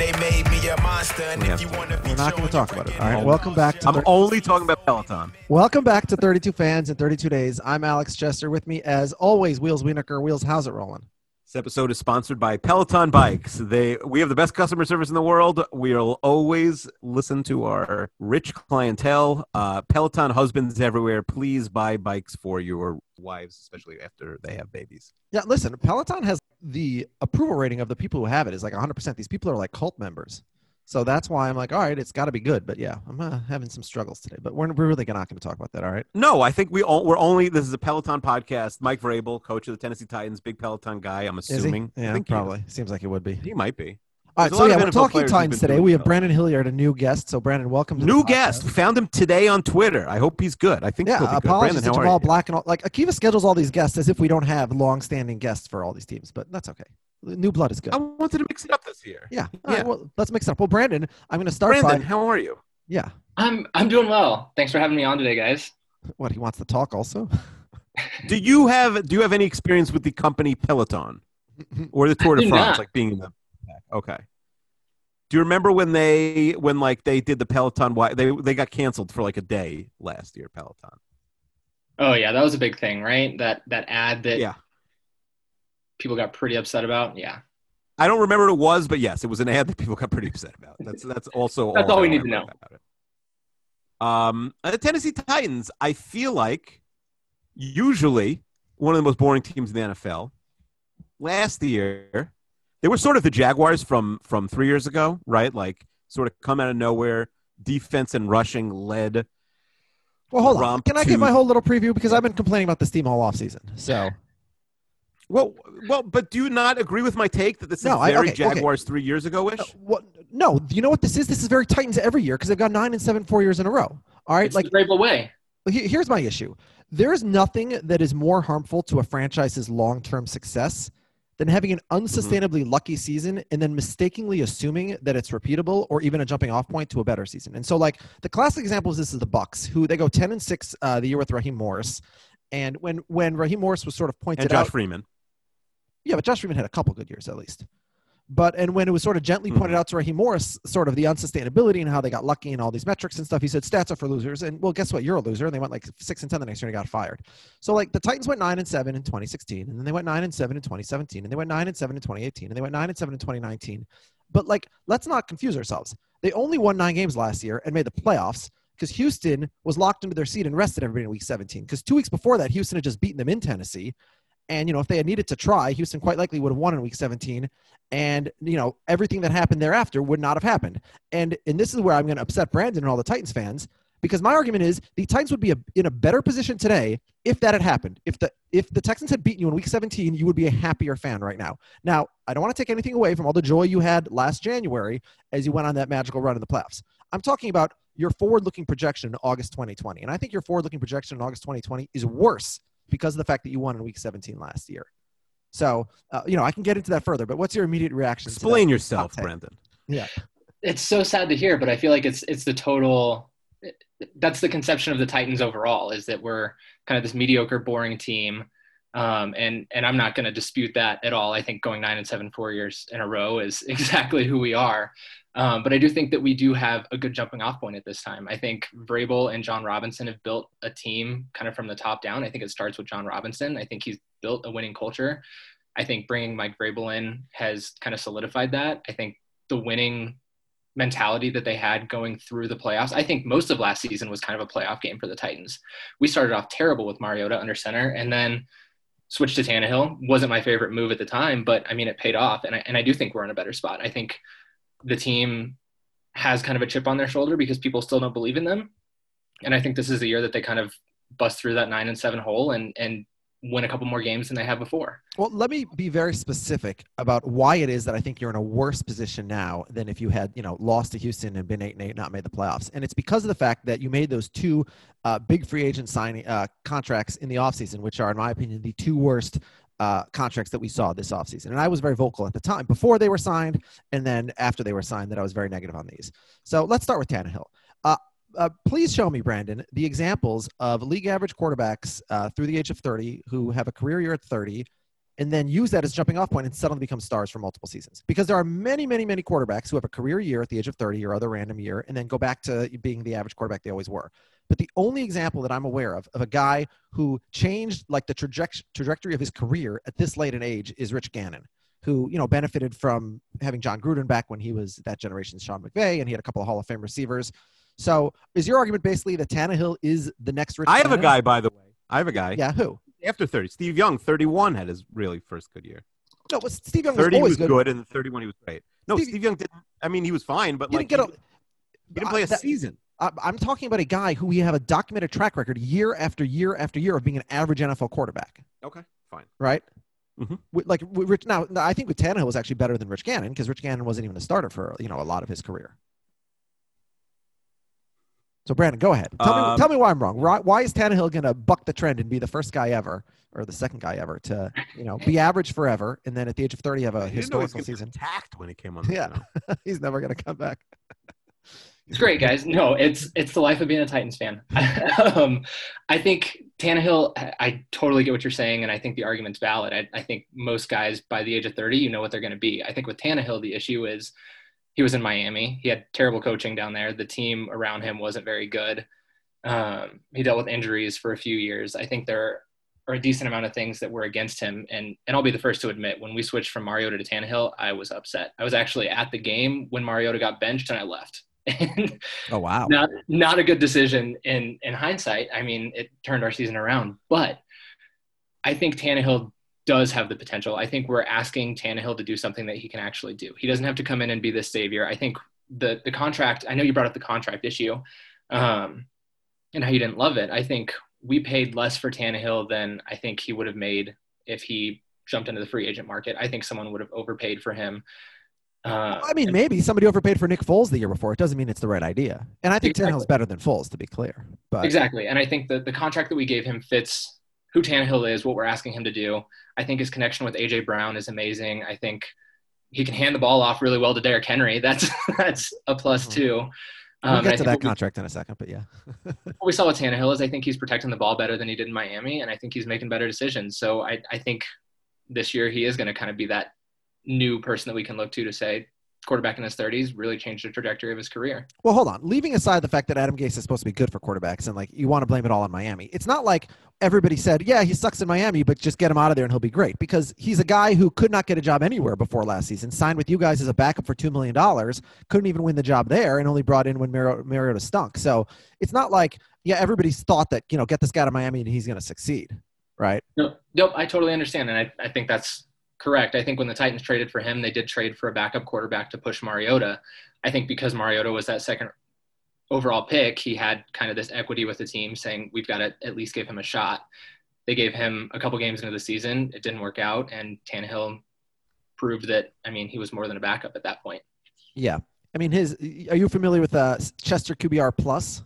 They made me a monster. And if you want to We're not going to talk about it. All right. Welcome back to I'm thir- only talking about Peloton. welcome back to 32 fans in 32 days. I'm Alex Chester. With me, as always, Wheels Wienerker. Wheels, how's it rolling? This episode is sponsored by Peloton Bikes. They we have the best customer service in the world. We'll always listen to our rich clientele. Uh, Peloton husbands everywhere. Please buy bikes for your wives, especially after they have babies. Yeah, listen, Peloton has the approval rating of the people who have it is like 100%. These people are like cult members. So that's why I'm like, all right, it's got to be good. But yeah, I'm uh, having some struggles today. But we're, we're really not going to talk about that. All right. No, I think we all we're only this is a Peloton podcast. Mike Vrabel, coach of the Tennessee Titans, big Peloton guy. I'm assuming. I Yeah, he probably. Seems like he would be. He might be. All right. There's So yeah, we're talking Titans today. We have Brandon Hilliard, a new guest. So Brandon, welcome to New guest. We found him today on Twitter. I hope he's good. I think he'll Yeah, be good. apologies Brandon, to Jamal? Black and all. Like Akiva schedules all these guests as if we don't have long-standing guests for all these teams, but that's okay. New blood is good. I wanted to mix it up this year. yeah. All right, yeah. well, let's mix it up. Well, Brandon, I'm going to start Brandon, by how are you? yeah. I'm I'm doing well. Thanks for having me on today, guys. What he wants to talk also. Do you have do you have any experience with the company Peloton or the Tour de France, not. like being in the back? Okay. Do you remember when they when like they did the Peloton? Why they they got canceled for like a day last year? Peloton. Oh yeah, that was a big thing, right? That that ad that Yeah. People got pretty upset about. Yeah. I don't remember what it was, but yes, it was an ad that people got pretty upset about. That's that's also That's all I we need to know. about it. Um, the Tennessee Titans, I feel like usually one of the most boring teams in the NFL. Last year, they were sort of the Jaguars from from three years ago, right? Like sort of come out of nowhere, defense and rushing led. Well, hold on. Can I to- get my whole little preview because I've been complaining about this team all off season. So Well, well, but do you not agree with my take that this No, is I- very okay, okay. Jaguars three years ago ish? Uh, what? No, you know what this is? This is very Titans every year because they've got nine and seven four years in a row. All right, It's like the way. here's my issue. There is nothing that is more harmful to a franchise's long-term success than having an unsustainably lucky season and then mistakenly assuming that it's repeatable or even a jumping off point to a better season. And so like the classic example is this is the Bucks, who they go 10 and 6 uh, the year with Raheem Morris. And when when Raheem Morris was sort of pointed out. And Josh out Freeman. Yeah, but Josh Freeman had a couple good years at least. But and when it was sort of gently pointed hmm. out to Raheem Morris, sort of the unsustainability and how they got lucky and all these metrics and stuff, he said stats are for losers. And well, guess what? You're a loser. And they went like six and ten the next year and got fired. So like the Titans went nine and seven in 2016, and then they went nine and seven in 2017, and they went nine and seven in 2018, and they went nine and seven in 2019. But like, let's not confuse ourselves. They only won nine games last year and made the playoffs because Houston was locked into their seat and rested everybody in week 17. Because two weeks before that, Houston had just beaten them in Tennessee. And, you know, if they had needed to try, Houston quite likely would have won in week 17. And, you know, everything that happened thereafter would not have happened. And, and this is where I'm going to upset Brandon and all the Titans fans because my argument is the Titans would be a, in a better position today if that had happened. If the if the Texans had beaten you in week 17, you would be a happier fan right now. Now, I don't want to take anything away from all the joy you had last January as you went on that magical run in the playoffs. I'm talking about your forward-looking projection in August 2020. And I think your forward-looking projection in August 2020 is worse because of the fact that you won in week 17 last year. So, uh, you know, I can get into that further, but what's your immediate reaction? to Explain yourself, Brandon. Yeah. It's so sad to hear, but I feel like it's it's the total. That's the conception of the Titans overall is that we're kind of this mediocre, boring team Um, and and I'm not going to dispute that at all. I think going nine and seven four years in a row is exactly who we are. Um, but I do think that we do have a good jumping off point at this time. I think Vrabel and Jon Robinson have built a team kind of from the top down. I think it starts with Jon Robinson. I think he's built a winning culture. I think bringing Mike Vrabel in has kind of solidified that. I think the winning mentality that they had going through the playoffs. I think most of last season was kind of a playoff game for the Titans. We started off terrible with Mariota under center and then switched to Tannehill. Wasn't my favorite move at the time, but I mean, it paid off. And I, and I do think we're in a better spot. I think the team has kind of a chip on their shoulder because people still don't believe in them. And I think this is the year that they kind of bust through that nine and seven hole and, and win a couple more games than they have before. Well, let me be very specific about why it is that I think you're in a worse position now than if you had, you know, lost to Houston and been eight and eight, not made the playoffs. And it's because of the fact that you made those two uh, big free agent signing uh, contracts in the offseason, which are, in my opinion, the two worst uh, contracts that we saw this offseason. And I was very vocal at the time before they were signed, and then after they were signed, that I was very negative on these. So let's start with Tannehill. Uh, uh, please show me, Brandon, the examples of league average quarterbacks uh, through the age of 30 who have a career year at 30 and then use that as jumping off point and suddenly become stars for multiple seasons. Because there are many, many, many quarterbacks who have a career year at the age of 30 or other random year and then go back to being the average quarterback they always were. But the only example that I'm aware of of a guy who changed like the traje- trajectory of his career at this late an age is Rich Gannon, who you know benefited from having Jon Gruden back when he was that generation's Sean McVay, and he had a couple of Hall of Fame receivers. So, is your argument basically that Tannehill is the next Rich? I have a guy, by the way. I have a guy. Yeah, who? After 30. Steve Young, 31, had his really first good year. No, but Steve Young was 30 always was good. good, and 31 he was great. No, Steve- Steve, Young didn't. I mean, he was fine, but He like didn't get he, a. he didn't play a that- season. I- I'm talking about a guy who we have a documented track record year after year after year of being an average NFL quarterback. Okay, fine. right? Mhm. With, like Rich, now, now, I think with Tannehill was actually better than Rich Gannon because Rich Gannon wasn't even a starter for you know a lot of his career. So Brandon, go ahead. Tell me, Um, tell me why I'm wrong. Why, why is Tannehill going to buck the trend and be the first guy ever, or the second guy ever, to you know be average forever, and then at the age of 30 have a He didn't know historical season? attacked when he came on the Yeah. He's never going to come back. It's great, guys. No, it's it's the life of being a Titans fan. um, I think Tannehill. I- I totally get what you're saying, and I think the argument's valid. I, I think most guys by the age of 30, you know what they're going to be. I think with Tannehill, the issue is he was in Miami. He had terrible coaching down there. The team around him wasn't very good. Um, he dealt with injuries for a few years. I think there are a decent amount of things that were against him, and and I'll be the first to admit when we switched from Mariota to Tannehill, I was upset. I was actually at the game when Mariota got benched, and I left. And Oh wow! not not a good decision in in hindsight. I mean, it turned our season around, but I think Tannehill does have the potential. I think we're asking Tannehill to do something that he can actually do. He doesn't have to come in and be this savior. I think the the contract. I know you brought up the contract issue, um, and how you didn't love it. I think we paid less for Tannehill than I think he would have made if he jumped into the free agent market. I think someone would have overpaid for him. Uh, I mean, maybe somebody overpaid for Nick Foles the year before. It doesn't mean it's the right idea. And I think Exactly. Tannehill's better than Foles, to be clear. But Exactly. And I think that the contract that we gave him fits who Tannehill is, what we're asking him to do. I think his connection with AJ Brown is amazing. I think he can hand the ball off really well to Derrick Henry. That's that's a plus Mhm. too. we'll Um, get to that what we- contract in a second. But yeah, what we saw with Tannehill is I think he's protecting the ball better than he did in Miami, and I think he's making better decisions. So I, I think this year he is going to kind of be that new person that we can look to to say quarterback in his 30s really changed the trajectory of his career. Well, hold on. Leaving aside the fact that Adam Gase is supposed to be good for quarterbacks and like you want to blame it all on Miami, it's not like everybody said, yeah, he sucks in Miami, but just get him out of there and he'll be great because he's a guy who could not get a job anywhere before last season, signed with you guys as a backup for $2 million, couldn't even win the job there, and only brought in when Mar- Mariota stunk. So it's not like, yeah, everybody's thought that, you know, get this guy to Miami and he's going to succeed, right? No, nope, I totally understand, and I, I think that's correct. I think when the Titans traded for him, they did trade for a backup quarterback to push Mariota. I think because Mariota was that second overall pick, he had kind of this equity with the team, saying we've got to at least give him a shot. They gave him a couple games into the season. It didn't work out, and Tannehill proved that. I mean, he was more than a backup at that point. Yeah. I mean, his, are you familiar with uh, Chester QBR Plus?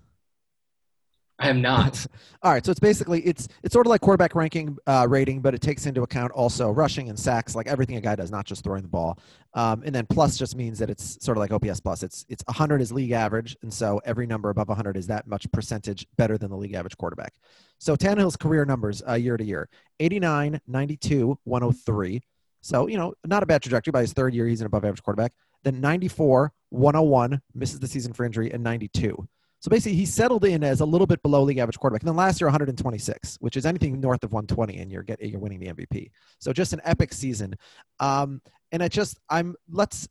I am not. All right, so it's basically it's it's sort of like quarterback ranking uh, rating, but it takes into account also rushing and sacks, like everything a guy does, not just throwing the ball. Um, and then plus just means that it's sort of like OPS plus. It's it's 100 is league average, and so every number above 100 is that much percentage better than the league average quarterback. So Tannehill's career numbers uh, year to year: 89, 92, 103. So you know, not a bad trajectory. By his third year, he's an above average quarterback. Then 94, 101, misses the season for injury, and 92. So basically, he settled in as a little bit below league average quarterback. And then last year, 126, which is anything north of 120, and you're getting you're winning the MVP. So just an epic season. Um, and I just I'm let's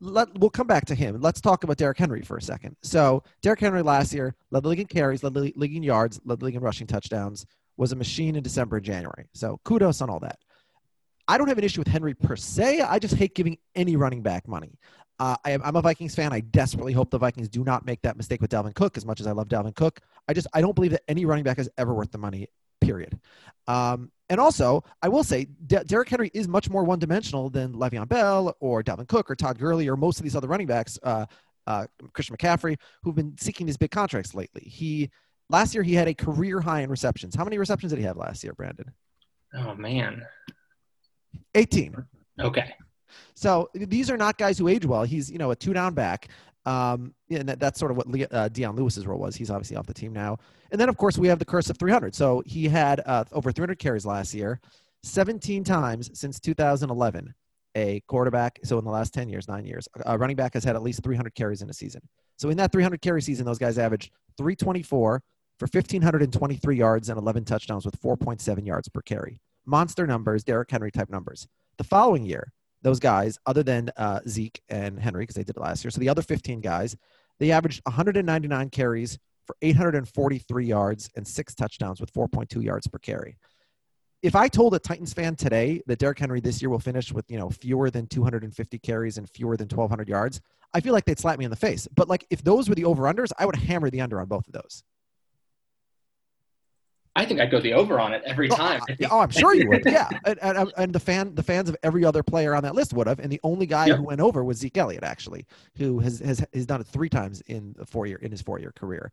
let we'll come back to him. Let's talk about Derrick Henry for a second. So Derrick Henry last year led the league in carries, led the league in yards, led the league in rushing touchdowns. Was a machine in December and January. So kudos on all that. I don't have an issue with Henry per se. I just hate giving any running back money. Uh, I am, I'm a Vikings fan. I desperately hope the Vikings do not make that mistake with Dalvin Cook. As much as I love Dalvin Cook, I just I don't believe that any running back is ever worth the money. Period. Um, and also, I will say D- Derrick Henry is much more one-dimensional than Le'Veon Bell or Dalvin Cook or Todd Gurley or most of these other running backs, uh, uh, Christian McCaffrey, who've been seeking these big contracts lately. He last year he had a career high in receptions. How many receptions did he have last year, Brandon? Oh man. 18. Okay. So these are not guys who age well. He's you know a two down back. Um, and that, that's sort of what Le- uh, Lewis's role was. He's obviously off the team now. And then of course we have the curse of 300. So he had uh, over 300 carries last year, 17 times since 2011. A quarterback, so in the last 10 years, nine years, a running back has had at least 300 carries in a season. So in that 300 carry season, those guys averaged 324 for 1,523 yards and 11 touchdowns with 4.7 yards per carry. Monster numbers, Derrick Henry type numbers. The following year, those guys, other than uh, Zeke and Henry, because they did it last year. So the other 15 guys, they averaged 199 carries for 843 yards and six touchdowns with 4.2 yards per carry. If I told a Titans fan today that Derrick Henry this year will finish with you know fewer than 250 carries and fewer than 1,200 yards, I feel like they'd slap me in the face. But like if those were the over unders, I would hammer the under on both of those. I think I'd go the over on it every Oh, time. I- oh, I'm sure you would. Yeah, and, and, and the fan, the fans of every other player on that list would have. And the only guy Yeah. who went over was Zeke Elliott, actually, who has has has done it three times in the four year in his four year career.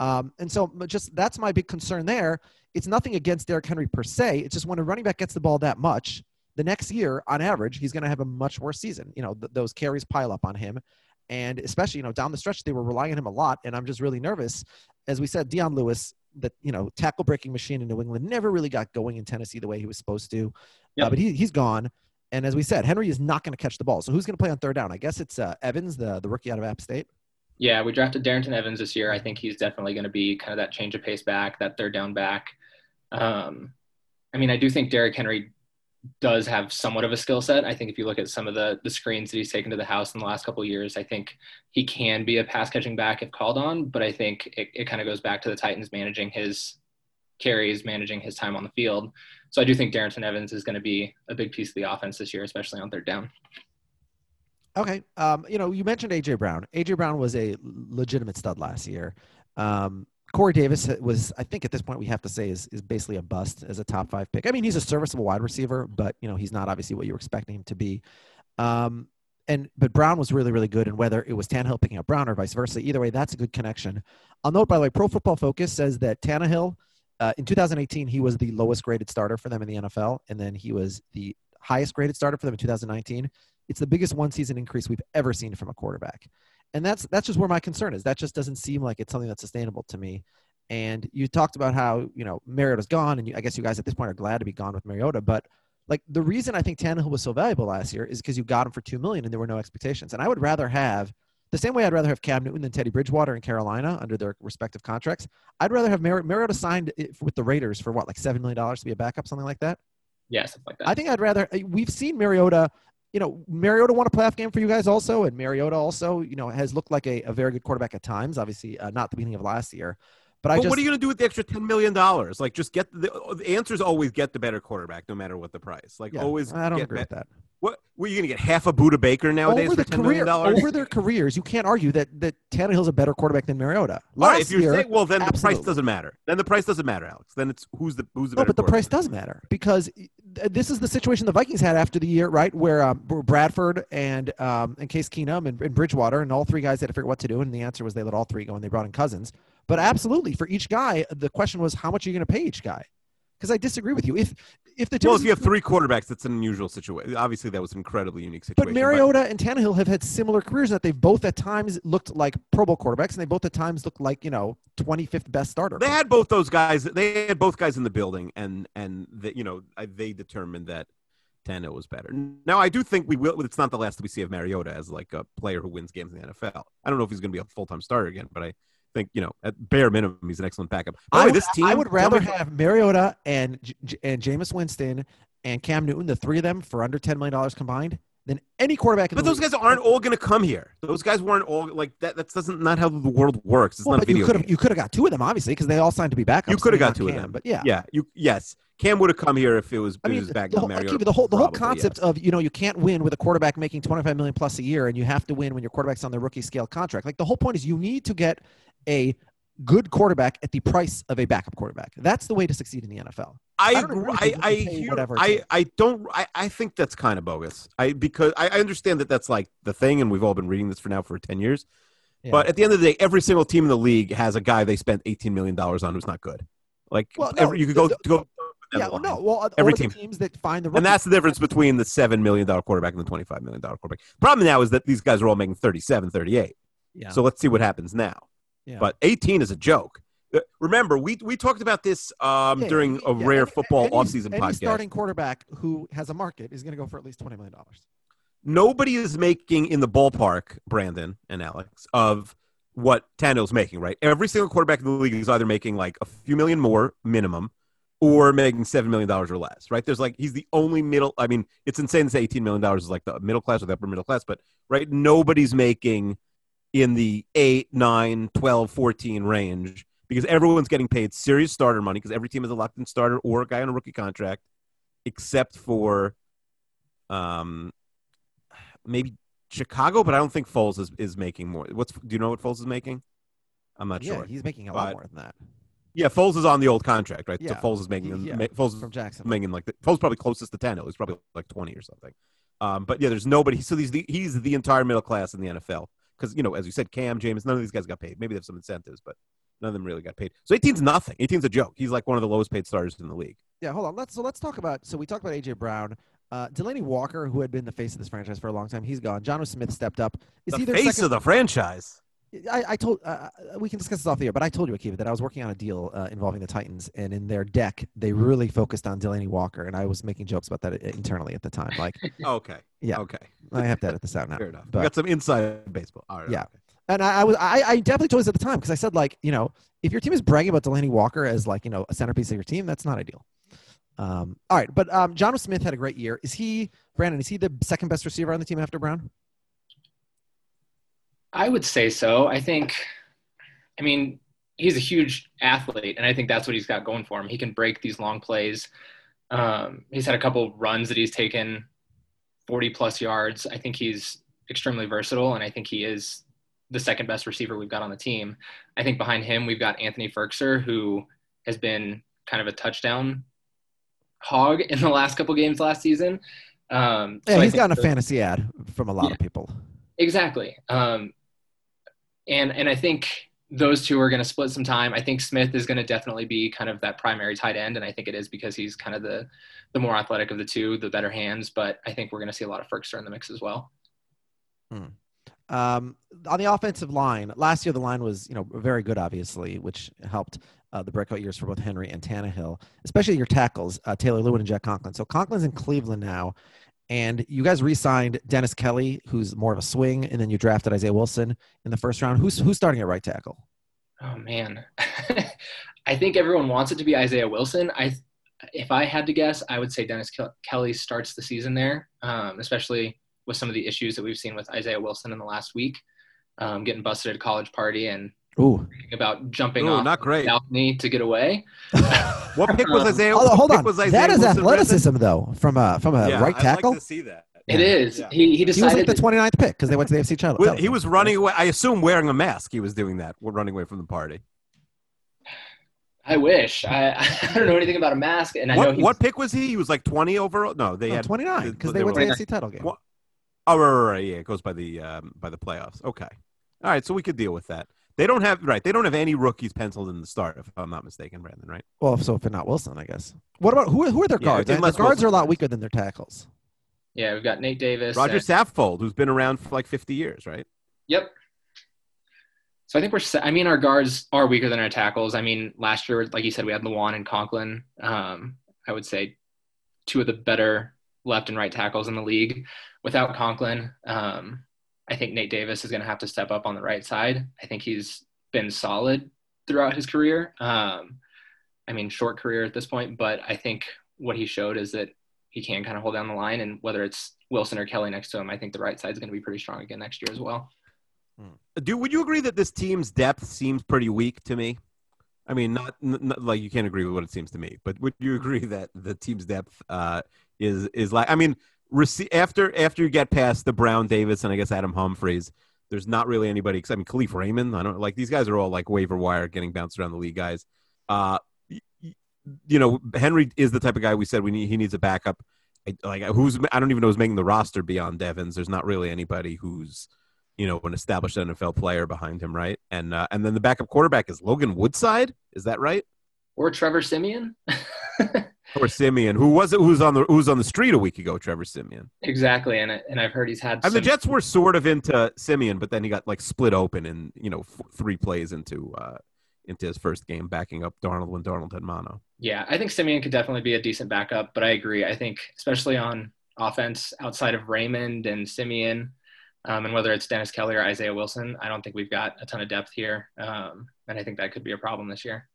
Um, and so, just that's my big concern there. It's nothing against Derrick Henry per se. It's just when a running back gets the ball that much, the next year, on average, he's going to have a much worse season. You know, th- those carries pile up on him, and especially you know down the stretch, they were relying on him a lot. And I'm just really nervous. As we said, Dion Lewis that you know tackle breaking machine in New England never really got going in Tennessee the way he was supposed to. Yep. Uh, but he he's gone, and as we said, Henry is not going to catch the ball. So who's going to play on third down? I guess it's uh, Evans, the the rookie out of App State. Yeah, we drafted Darrington Evans this year. I think he's definitely going to be kind of that change of pace back, that third down back. Um, I mean, I do think Derrick Henry does have somewhat of a skill set. I think if you look at some of the the screens that he's taken to the house in the last couple of years, I think he can be a pass catching back if called on. But I think it, it kind of goes back to the Titans managing his carries, managing his time on the field. So I do think Darrington Evans is going to be a big piece of the offense this year, especially on third down. Okay. Um, you know, you mentioned AJ Brown. AJ Brown was a legitimate stud last year. Um, Corey Davis was, I think, at this point we have to say is is basically a bust as a top five pick. I mean, he's a serviceable wide receiver, but you know he's not obviously what you were expecting him to be. Um, and but Brown was really really good, and whether it was Tannehill picking up Brown or vice versa, either way, that's a good connection. I'll note by the way, Pro Football Focus says that Tannehill uh, in 2018 he was the lowest graded starter for them in the NFL, and then he was the highest graded starter for them in 2019. It's the biggest one season increase we've ever seen from a quarterback and that's that's just where my concern is. That just doesn't seem like it's something that's sustainable to me. And you talked about how you know Mariota's gone, and you, I guess you guys at this point are glad to be gone with Mariota. But like the reason I think Tannehill was so valuable last year is because you got him for two million, and there were no expectations. And I would rather have the same way I'd rather have Cam Newton than Teddy Bridgewater in Carolina under their respective contracts. I'd rather have Mar- Mariota signed with the Raiders for what like seven million dollars to be a backup, something like that. Yeah, something like that. I think I'd rather. We've seen Mariota. You know, Mariota won a playoff game for you guys also, and Mariota also, you know, has looked like a, a very good quarterback at times. Obviously, uh, not the beginning of last year, but I But just. what are you going to do with the extra ten million dollars? Like, just get the, the answer is always get the better quarterback, no matter what the price. Like, yeah, always. I don't get agree bet- with that. What? Were you going to get half a Budda Baker nowadays Over for the ten million career, dollars? over their careers, you can't argue that that Tannehill's a better quarterback than Mariota. Last right, if you're year, saying, well, then the price doesn't matter. Then the price doesn't matter, Alex. Then it's who's the who's the No, but the price does matter because this is the situation the Vikings had after the year, right? Where um, Bradford and um, and Case Keenum and, and Bridgewater and all three guys had to figure out what to do, and the answer was they let all three go and they brought in Cousins. But absolutely, for each guy, the question was how much are you going to pay each guy? Because I disagree with you. If if the Well, if you have three quarterbacks, that's an unusual situation. Obviously, that was an incredibly unique situation. But Mariota and Tannehill have had similar careers in that they've both at times looked like Pro Bowl quarterbacks, and they both at times looked like you know 25th best starter. They had both those guys. They had both guys in the building, and and the, you know I- they determined that Tannehill was better. Now I do think we will. It's not the last that we see of Mariota as like a player who wins games in the NFL. I don't know if he's going to be a full time starter again, but I think you know at bare minimum he's an excellent backup. I this team. I would rather have Mariota and and Jameis Winston and Cam Newton, the three of them, for under ten million dollars combined, than any quarterback. In But those league. guys aren't all going to come here. Those guys weren't all like that. That's doesn't not how the world works. It's Well, not a you video could have you could have got two of them obviously because they all signed to be backups. You could have got two of Cam, them. but yeah. yeah. You yes, Cam would have come here if it was, I mean, was back the to whole, Mariota. The whole the whole concept yes. of you know you can't win with a quarterback making 25 million plus a year, and you have to win when your quarterback's on the rookie scale contract. Like the whole point is you need to get a good quarterback at the price of a backup quarterback. That's the way to succeed in the NFL. I I agree. I I, hear, whatever I, I don't. I, I think that's kind of bogus. I because I, I understand that that's like the thing, and we've all been reading this for now for ten years. Yeah. But at the end of the day, every single team in the league has a guy they spent eighteen million dollars on who's not good. Like Well, no, every, you could the- go the- to go. yeah, well, no, well, Every team. teams that find the And that's the difference between the $7 million quarterback and the $25 million quarterback. Problem now is that these guys are all making 37, 38. Yeah. So let's see what happens now. Yeah. But 18 is a joke. Uh, Remember, we, we talked about this um, Yeah, during a yeah, rare any- football any- offseason any podcast. starting quarterback who has a market is going to go for at least 20 million dollars. Nobody is making in the ballpark, Brandon and Alex, of what Tannehill's making, right? Every single quarterback in the league is either making like a few million more minimum or making $7 million or less, right? There's like, he's the only middle. I mean, it's insane to say $18 million is like the middle class or the upper middle class, but right, nobody's making in the 8, 9, 12, 14 range because everyone's getting paid serious starter money because every team is a locked in starter or a guy on a rookie contract, except for um, maybe Chicago, but I don't think Foles is, is making more. What's do you know what Foles is making? I'm not yeah, sure. he's making a lot more than that Yeah, Foles is on the old contract, right? Yeah. So Foles is making yeah, Foles from Jackson. making like the, Foles probably closest to Tannehill. He's probably like 20 or something. Um, but yeah, there's nobody. So he's the, he's the entire middle class in the NFL because you know, as you said, Cam Jameis, none of these guys got paid. Maybe they have some incentives, but none of them really got paid. So 18's nothing. 18's a joke. He's like one of the lowest paid starters in the league. Yeah, hold on. Let's so let's talk about. So we talked about AJ Brown, uh, Delanie Walker, who had been the face of this franchise for a long time. He's gone. Jonnu Smith stepped up. Is the he their face second, of the franchise. I, I told uh, we can discuss this off the air, but I told you, Akiva, that I was working on a deal uh, involving the Titans, and in their deck, they really focused on Delanie Walker, and I was making jokes about that uh, internally at the time. Like, Okay. Yeah. Okay. I have to edit this out now. Fair enough. We But got some inside baseball. All right. Yeah. okay. and I, I was I, I definitely told this at the time because I said like you know if your team is bragging about Delanie Walker as like you know a centerpiece of your team, that's not ideal. Um, all right, but um, Jonnu Smith had a great year. Is he Brandon? Is he the second best receiver on the team after Brown? I would say so. I think, I mean, he's a huge athlete, and I think that's what he's got going for him. He can break these long plays. Um, he's had a couple runs that he's taken 40 plus yards. I think he's extremely versatile, and I think he is the second best receiver we've got on the team. I think behind him, we've got Anthony Firkser, who has been kind of a touchdown hog in the last couple games last season. Um, Yeah, so he's gotten a fantasy ad from a lot Yeah. of people. Exactly. Um, and and I think those two are going to split some time. I think Smith is going to definitely be kind of that primary tight end, and I think it is because he's kind of the the more athletic of the two, the better hands. But I think we're going to see a lot of Firkser in the mix as well. Um, on the offensive line, last year the line was you know very good, obviously, which helped uh, the breakout years for both Henry and Tannehill, especially your tackles, uh, Taylor Lewan and Jack Conklin. So Conklin's in Cleveland now, and you guys re-signed Dennis Kelly, who's more of a swing, and then you drafted Isaiah Wilson in the first round. Who's who's starting at right tackle? Oh man, I think everyone wants it to be Isaiah Wilson. I, if I had to guess, I would say Dennis Kel- Kelly starts the season there, um, especially with some of the issues that we've seen with Isaiah Wilson in the last week, um, getting busted at a college party and Ooh, about jumping Ooh, off not the great. balcony to get away. What pick was Isaiah? hold, what hold on, Was Isaiah that is Wilson, athleticism though from a from a Brandon? Yeah, right I'd tackle. like to see that. It Yeah. is. Yeah. He he he was like the to- 29th pick because they went to the AFC title. Well, he was running away. I assume wearing a mask. He was doing that. Running away from the party. I wish. I, I don't know anything about a mask, and I know What, he's, what pick was he? He was like twenty overall. No, they No, had 29 because they they went to the AFC title game. What- Oh, right, right, right. Yeah, it goes by the um, by the playoffs. Okay. All right, so we could deal with that. They don't have right. They don't have any rookies penciled in the start, if I'm not mistaken, Brandon. Right? Well, so if not Wilson, I guess. What about who? Who are their Yeah, guards? their unless guards Wilson are a lot weaker than their tackles. Yeah, we've got Nate Davis. Rodger and- Saffold, who's been around for like 50 years, right? Yep. So I think we're. I mean, our guards are weaker than our tackles. I mean, last year, like you said, we had Lewan and Conklin. Um, I would say two of the better left and right tackles in the league. Without Conklin, um, I think Nate Davis is going to have to step up on the right side. I think he's been solid throughout his career. Um, I mean, short career at this point, but I think what he showed is that he can kind of hold down the line. And whether it's Wilson or Kelly next to him, I think the right side is going to be pretty strong again next year as well. Do would you agree that this team's depth seems pretty weak to me? I mean, not, not like you can't agree with what it seems to me, but would you agree that the team's depth uh, is is like? I mean, rece- after after you get past the Brown Davis and I guess Adam Humphries, there's not really anybody. Cause, I mean, Kalif Raymond. I don't like these guys are all like waiver wire getting bounced around the league guys. Uh, you know, Henry is the type of guy we said we need. He needs a backup. I, like who's I don't even know who's making the roster beyond Devins. There's not really anybody who's you know an established NFL player behind him, right? And uh, and then the backup quarterback is Logan Woodside. Is that right? Or Trevor Siemian. Or Siemian, who was it? Who's on the who's on the street a week ago? Trevor Siemian. exactly, and and I've heard he's had. And the Jets were sort of into Siemian, but then he got like split open in you know f- three plays into uh, into his first game, backing up Darnold when Darnold had mono. Yeah, I think Siemian could definitely be a decent backup, but I agree. I think especially on offense outside of Raymond and Siemian, um, and whether it's Dennis Kelly or Isaiah Wilson, I don't think we've got a ton of depth here, um, and I think that could be a problem this year.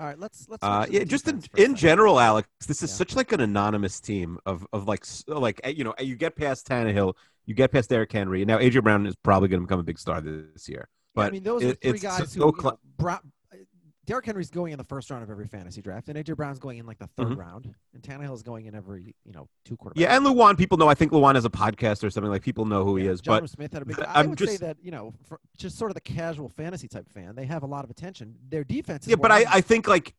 All right, let's let's. Uh, yeah, just in, defense for a in general, Alex, this is Yeah. such like an anonymous team of of like like eh, you know you get past Tannehill, you get past Derrick Henry, and now AJ Brown is probably going to become a big star this year. But I mean, those are three guys so who. you know, Brown, Derrick Henry's going in the first round of every fantasy draft, and AJ Brown's going in like the 3rd Mhm. round, and Tannehill's going in every you know two quarterbacks. yeah, and Lewan, people know. I think Lewan is a podcast or something like people know who he is. Jonnu But Smith had a big. I I'm would say that you know, for just sort of the casual fantasy type fan, they have a lot of attention. Their defense. Is yeah, but I, I think like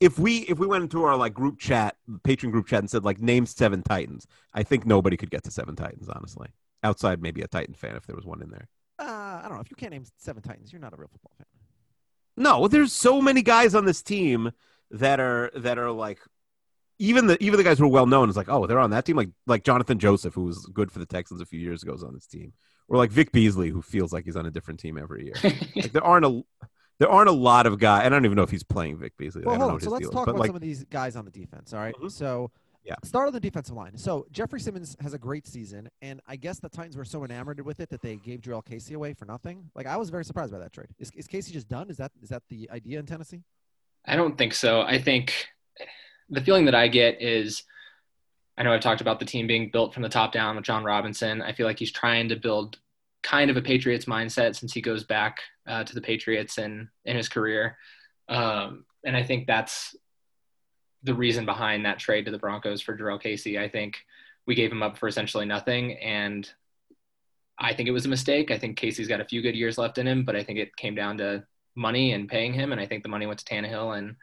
if we if we went into our like group chat, patron group chat, and said like name seven Titans, I think nobody could get to seven Titans honestly, outside maybe a Titan fan if there was one in there. uh, I don't know if you can't name seven Titans, you're not a real football fan. No, there's so many guys on this team that are that are like even the even the guys who are well known is like, oh, they're on that team. Like like Jonathan Joseph, who was good for the Texans a few years ago, is on this team. Or like Vic Beasley, who feels like he's on a different team every year. like there aren't a there aren't a lot of guys, and I don't even know if he's playing Vic Beasley. Well, I don't hold know on. what So his let's deal talk about like, some of these guys on the defense. All right? Mhm. So Yeah. start on the defensive line. So Jeffrey Simmons has a great season, and I guess the Titans were so enamored with it that they gave Jurrell Casey away for nothing. Like I was very surprised by that trade. Is, is Casey just done? Is that is that the idea in Tennessee? I don't think so. I think the feeling that I get is I know I've talked about the team being built from the top down with Jon Robinson. I feel like he's trying to build kind of a Patriots mindset since he goes back uh, to the Patriots in, in his career. Um, and I think that's the reason behind that trade to the Broncos for Jurrell Casey. I think we gave him up for essentially nothing. And I think it was a mistake. I think Casey's got a few good years left in him, but I think it came down to money and paying him. And I think the money went to Tannehill and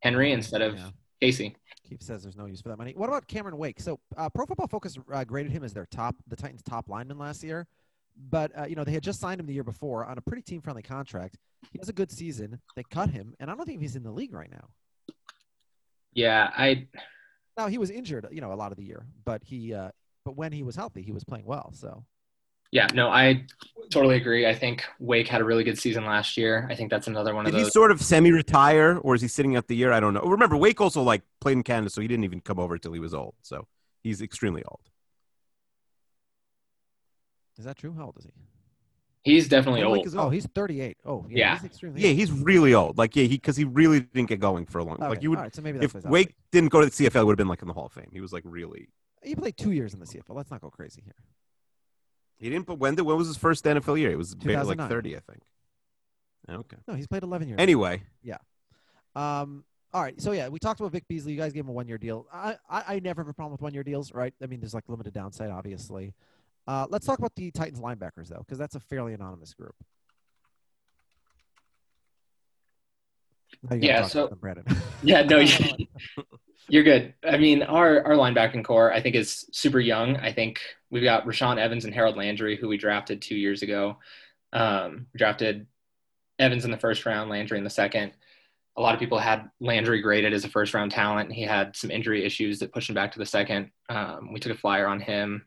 Henry instead of Yeah. Casey. Keith says there's no use for that money. What about Cameron Wake? So uh, Pro Football Focus uh, graded him as their top, the Titans' top lineman last year. But uh, you know they had just signed him the year before on a pretty team-friendly contract. He has a good season. They cut him, and I don't think he's in the league right now. Yeah, I Now he was injured, you know, a lot of the year, but he, uh, but when he was healthy, he was playing well. So yeah, no, I totally agree. I think Wake had a really good season last year. I think that's another one of those. did he sort of semi-retire, or is he sitting out the year? I don't know. Remember, Wake also like played in Canada, so he didn't even come over until he was old. So he's extremely old. is that true? How old is he? He's definitely Wake old. is Oh, he's 38. Oh, yeah, Yeah. he's extremely. Yeah, old. he's really old. Like, yeah, he because he really didn't get going for a long. Okay, Like, you would all right, so maybe if what he's Wake didn't go to the CFL, would have been like in the Hall of Fame. He was like really. He played two years in the CFL. Let's not go crazy here. He didn't. But when did when was his first NFL year? It was like thirty, I think. Okay. No, he's played 11 years. Anyway, Yeah. Um, all right. So yeah, we talked about Vic Beasley. You guys gave him a one-year deal. I, I, I never have a problem with one-year deals, right? I mean, there's like limited downside, obviously. Uh, let's talk about the Titans linebackers though, because that's a fairly anonymous group. Now you gotta Yeah, so- them, Brandon. Yeah, no, you- You're good. I mean, our our linebacking core, I think, is super young. I think we've got Rashaan Evans and Harold Landry, who we drafted two years ago. Um, drafted Evans in the first round, Landry in the second. A lot of people had Landry graded as a first round talent. He had some injury issues that pushed him back to the second. Um, we took a flyer on him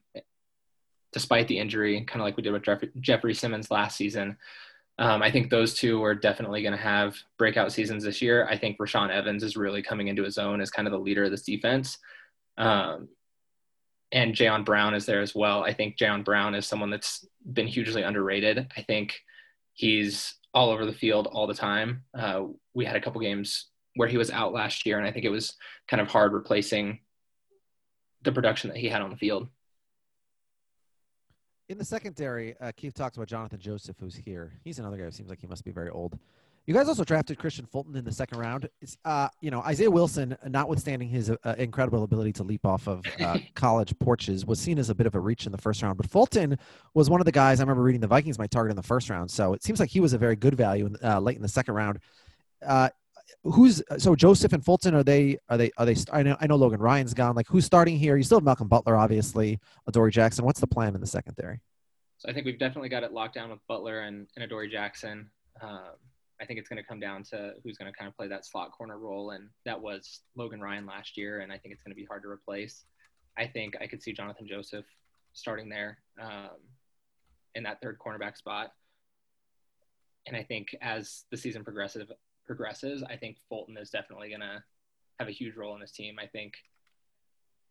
despite the injury, kind of like we did with Jeffrey, Jeffrey Simmons last season. Um, I think those two are definitely going to have breakout seasons this year. I think Rashaan Evans is really coming into his own as kind of the leader of this defense. Um, and Jayon Brown is there as well. I think Jayon Brown is someone that's been hugely underrated. I think he's all over the field all the time. Uh, we had a couple games where he was out last year, and I think it was kind of hard replacing the production that he had on the field. In the secondary, uh, Keith talks about Jonathan Joseph, who's here. He's another guy who seems like he must be very old. You guys also drafted Kristian Fulton in the second round. It's, uh, you know, Isaiah Wilson, notwithstanding his uh, incredible ability to leap off of uh, college porches, was seen as a bit of a reach in the first round. But Fulton was one of the guys I remember reading the Vikings my target in the first round. So it seems like he was a very good value in, uh, late in the second round. Who's so Joseph and Fulton? Are they are they are they? I know I know Logan Ryan's gone. Like who's starting here? You still have Malcolm Butler, obviously. Adoree Jackson. What's the plan in the secondary? So I think we've definitely got it locked down with Butler and, and Adoree Jackson. Um, I think it's going to come down to who's going to kind of play that slot corner role, and that was Logan Ryan last year, and I think it's going to be hard to replace. I think I could see Jonathan Joseph starting there um, in that third cornerback spot, and I think as the season progresses, progresses, I think Fulton is definitely going to have a huge role in this team. I think,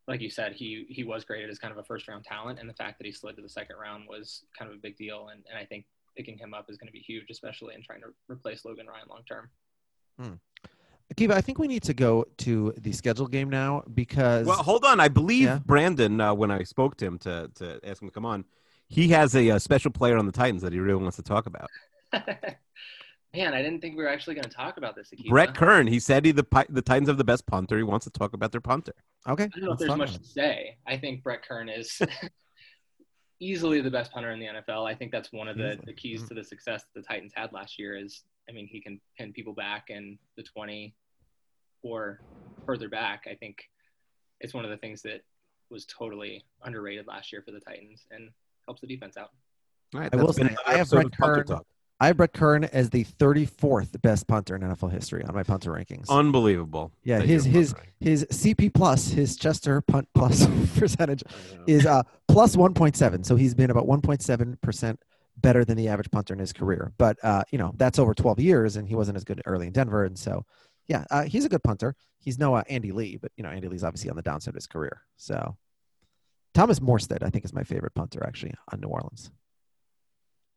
like you said, he he was graded as kind of a first round talent, and the fact that he slid to the second round was kind of a big deal. And, and I think picking him up is going to be huge, especially in trying to replace Logan Ryan long term. Hmm. Akiva, I think we need to go to the schedule game now because. Well, hold on. I believe Yeah. Brandon, uh, when I spoke to him to, to ask him to come on, he has a, uh special player on the Titans that he really wants to talk about. Man, I didn't think we were actually going to talk about this. Akiva. Brett Kern. He said he the the Titans have the best punter. He wants to talk about their punter. Okay. I don't know if there's much to say. I think Brett Kern is easily the best punter in the NFL. I think that's one of the, the keys to the success that the Titans had last year is, I mean, he can pin people back in the 20 or further back. I think it's one of the things that was totally underrated last year for the Titans and helps the defense out. All right, I will been say, I have episode Brett Kern- Talk. I have Brett Kern as the 34th best punter in NFL history on my punter rankings. Unbelievable. yeah, his his his CP plus, his Chester punt plus percentage is uh plus 1.7. So he's been about 1.7 percent better than the average punter in his career. But uh, you know that's over 12 years, and he wasn't as good early in Denver, and so yeah, uh, he's a good punter. He's no uh, Andy Lee, but you know Andy Lee's obviously on the downside of his career. So Thomas Morstead, I think, is my favorite punter actually on New Orleans.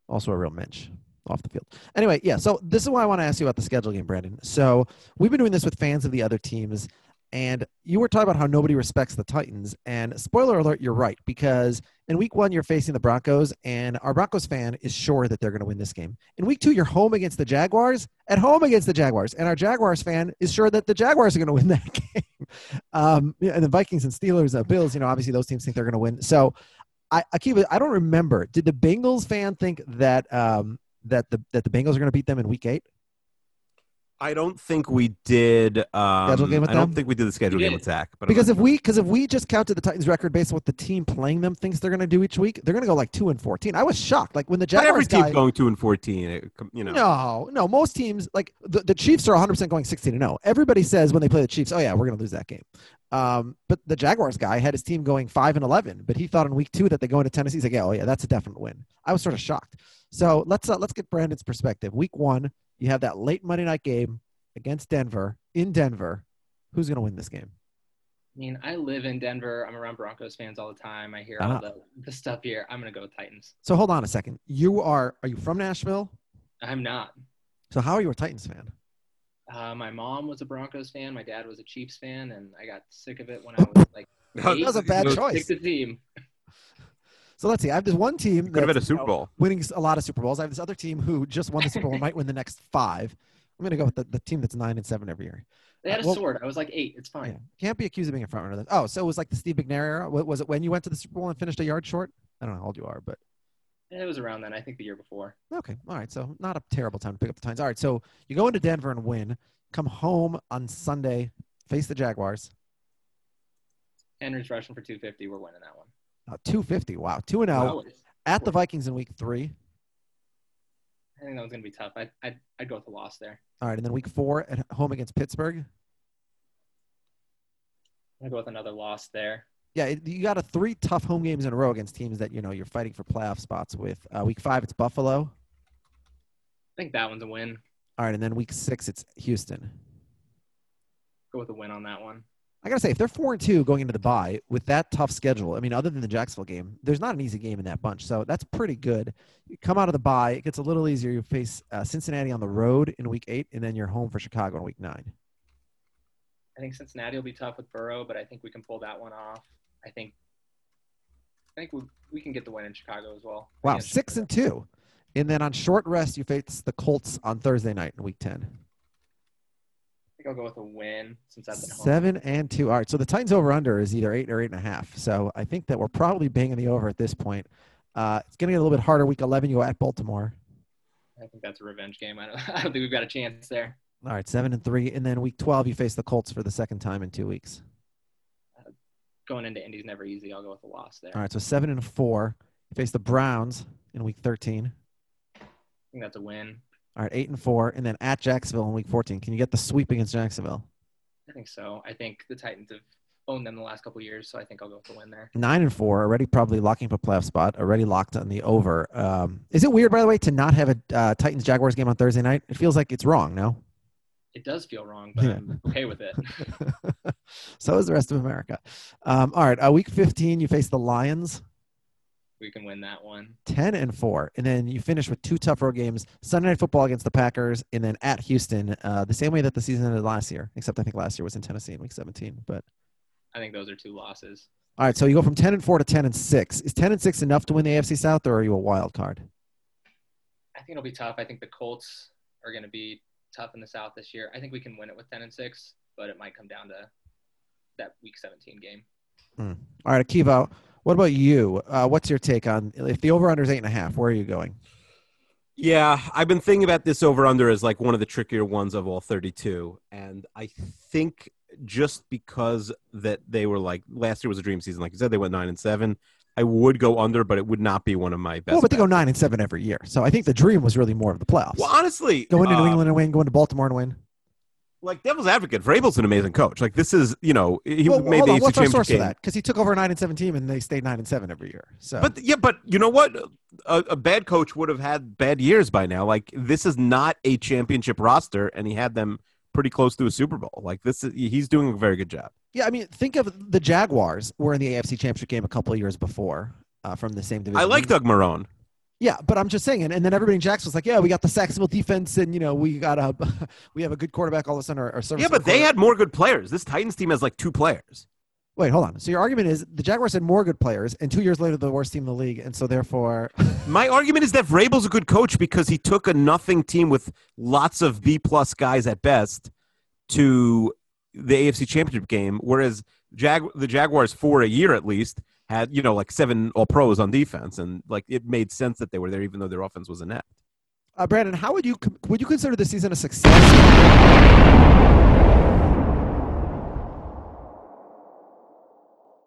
Also a real mensch off the field. Anyway, yeah. So this is why I want to ask you about the schedule game, Brandon. So we've been doing this with fans of the other teams, and you were talking about how nobody respects the Titans. And spoiler alert, you're right because in week one you're facing the Broncos, and our Broncos fan is sure that they're going to win this game. In week two, you're home against the Jaguars, at home against the Jaguars, and our Jaguars fan is sure that the Jaguars are going to win that game. Um, and the Vikings and Steelers, uh, Bills, you know, obviously those teams think they're going to win. So. I, Akiva, I don't remember. Did the Bengals fan think that um, that the that the Bengals are going to beat them in Week Eight? I don't think we did. Um, Schedule game with I don't them? think we did the schedule We game did. attack. But Because not if we because if we just counted the Titans record based on what the team playing them thinks they're going to do each week, they're going to go like two and fourteen. I was shocked. Like when the Jaguars. But every Jaguars team's going two and fourteen. it you know, no, no, most teams like the, the Chiefs are 100 percent going 16 and 0. Everybody says when they play the Chiefs, oh yeah, we're going to lose that game. Um, but the Jaguars guy had his team going five and 11, but he thought in week two that they go into Tennessee. He's like, yeah, oh yeah, that's a definite win. I was sort of shocked. So let's uh, let's get Brandon's perspective. Week one, you have that late Monday night game against Denver in Denver. Who's going to win this game? I mean, I live in Denver. I'm around Broncos fans all the time. I hear Ah. all the, the stuff here. I'm going to go with Titans. So hold on a second. You are are you from Nashville? I'm not. So how are you a Titans fan? Uh, my mom was a Broncos fan. My dad was a Chiefs fan, and I got sick of it when I was like. That eight. was a bad choice. Pick the team. So let's see. I have this one team could have been a that's, you know, Bowl. winning a lot of Super Bowls. I have this other team who just won the Super Bowl, might win the next five. I'm going to go with the, the team that's nine and seven every year. They had a Well- sword. I was like eight. It's fine. Yeah. Can't be accused of being a front runner. Oh, so it was like the Steve McNair era. Was it when you went to the Super Bowl and finished a yard short? I don't know how old you are, but It was around then. I think the year before. okay. All right. So not a terrible time to pick up the Titans. All right. So you go into Denver and win. Come home on Sunday, face the Jaguars. Henry's rushing for 250. We're winning that one. Uh, 250. Wow. 2 and 0 Always. at the Vikings in week three. I think that was going to be tough. I, I'd, I'd go with a loss there. All right, and then week four at home against Pittsburgh. I'd go with another loss there. Yeah, it- you got a three tough home games in a row against teams that you know you're fighting for playoff spots with. Uh, week five, it's Buffalo. I think that one's a win. All right, and then week six, it's Houston. Go with a win on that one. I gotta say, if they're four and two going into the bye with that tough schedule, I mean, other than the Jacksonville game, there's not an easy game in that bunch. So that's pretty good. You come out of the bye, it gets a little easier. You face uh, Cincinnati on the road in week eight, and then you're home for Chicago in week nine. I think Cincinnati will be tough with Burrow, but I think we can pull that one off. I think I think we, we can get the win in Chicago as well. Wow, six Chicago. and two, and then on short rest, you face the Colts on Thursday night in week ten. I think I'll go with a win since that's. Seven and two. All right, so the Titans over under is either eight or eight and a half. So I think that we're probably banging the over at this point. Uh, it's going to get a little bit harder. Week eleven, you go at Baltimore. I think that's a revenge game. I don't, I don't think we've got a chance there. All right, seven and three, and then week twelve, you face the Colts for the second time in two weeks. Going into Indy's never easy. I'll go with a loss there. All right, so seven and four. You face the Browns in week thirteen. I think that's a win. All right, eight and four, and then at Jacksonville in week fourteen. Can you get the sweep against Jacksonville? I think so. I think the Titans have owned them the last couple years, so I think I'll go with the win there. Nine and four, already probably locking up a playoff spot. Already locked on the over. Um, is it weird, by the way, to not have a uh, Titans Jaguars game on Thursday night? It feels like it's wrong. No. It does feel wrong, but Yeah. I'm okay with it. so is the rest of America. Um, all right, uh, week 15, you face the Lions, We can win that one. 10 and 4. And then you finish with two tough road games Sunday Night Football against the Packers, and then at Houston, uh, the same way that the season ended last year, except I think last year was in Tennessee in week 17. But I think those are two losses. all right, so you go from 10 and 4 to 10 and 6. Is 10 and 6 enough to win the AFC South, or are you a wild card? I think it'll be tough. I think the Colts are going to be tough in the South this year. I think we can win it with 10 and 6, but it might come down to that week 17 game. All right, Akiva, what about you? Uh, what's your take on if the over under is eight and a half? Where are you going? Yeah, I've been thinking about this over under as like one of the trickier ones of all 32. And I think just because that they were like last year was a dream season, like you said, they went nine and seven. I would go under, but it would not be one of my best. well, but they go nine and seven every year. So I think the dream was really more of the playoffs. Well, honestly, Go into New uh, England and win. going to Baltimore and win. Like devil's advocate, Vrabel's an amazing coach. Like this is, you know, he well, made the on. What's our championship source for that? Because he took over a nine and seven team and they stayed nine and seven every year. So, But yeah, but you know what? A, a bad coach would have had bad years by now. Like this is not a championship roster, and he had them pretty close to a Super Bowl. Like this, is, he's doing a very good job. yeah, I mean, think of the Jaguars were in the AFC Championship game a couple of years before uh, from the same division. I like Doug Marone. Yeah, but I'm just saying, and, and then everybody in Jacksonville's like, yeah, we got the Sacksonville defense, and you know, we got a, we have a good quarterback. All of a sudden, our, our Yeah, but they had more good players. This Titans team has like two players. Wait, hold on. So your argument is the Jaguars had more good players, and two years later, the worst team in the league, and so therefore, My argument is that Vrabel's a good coach because he took a nothing team with lots of B plus guys at best to the AFC Championship game, whereas Jag- the Jaguars for a year at least had you know like seven All Pros on defense, and like it made sense that they were there even though their offense was inept. uh, Brandon, how would you would you consider the season a success?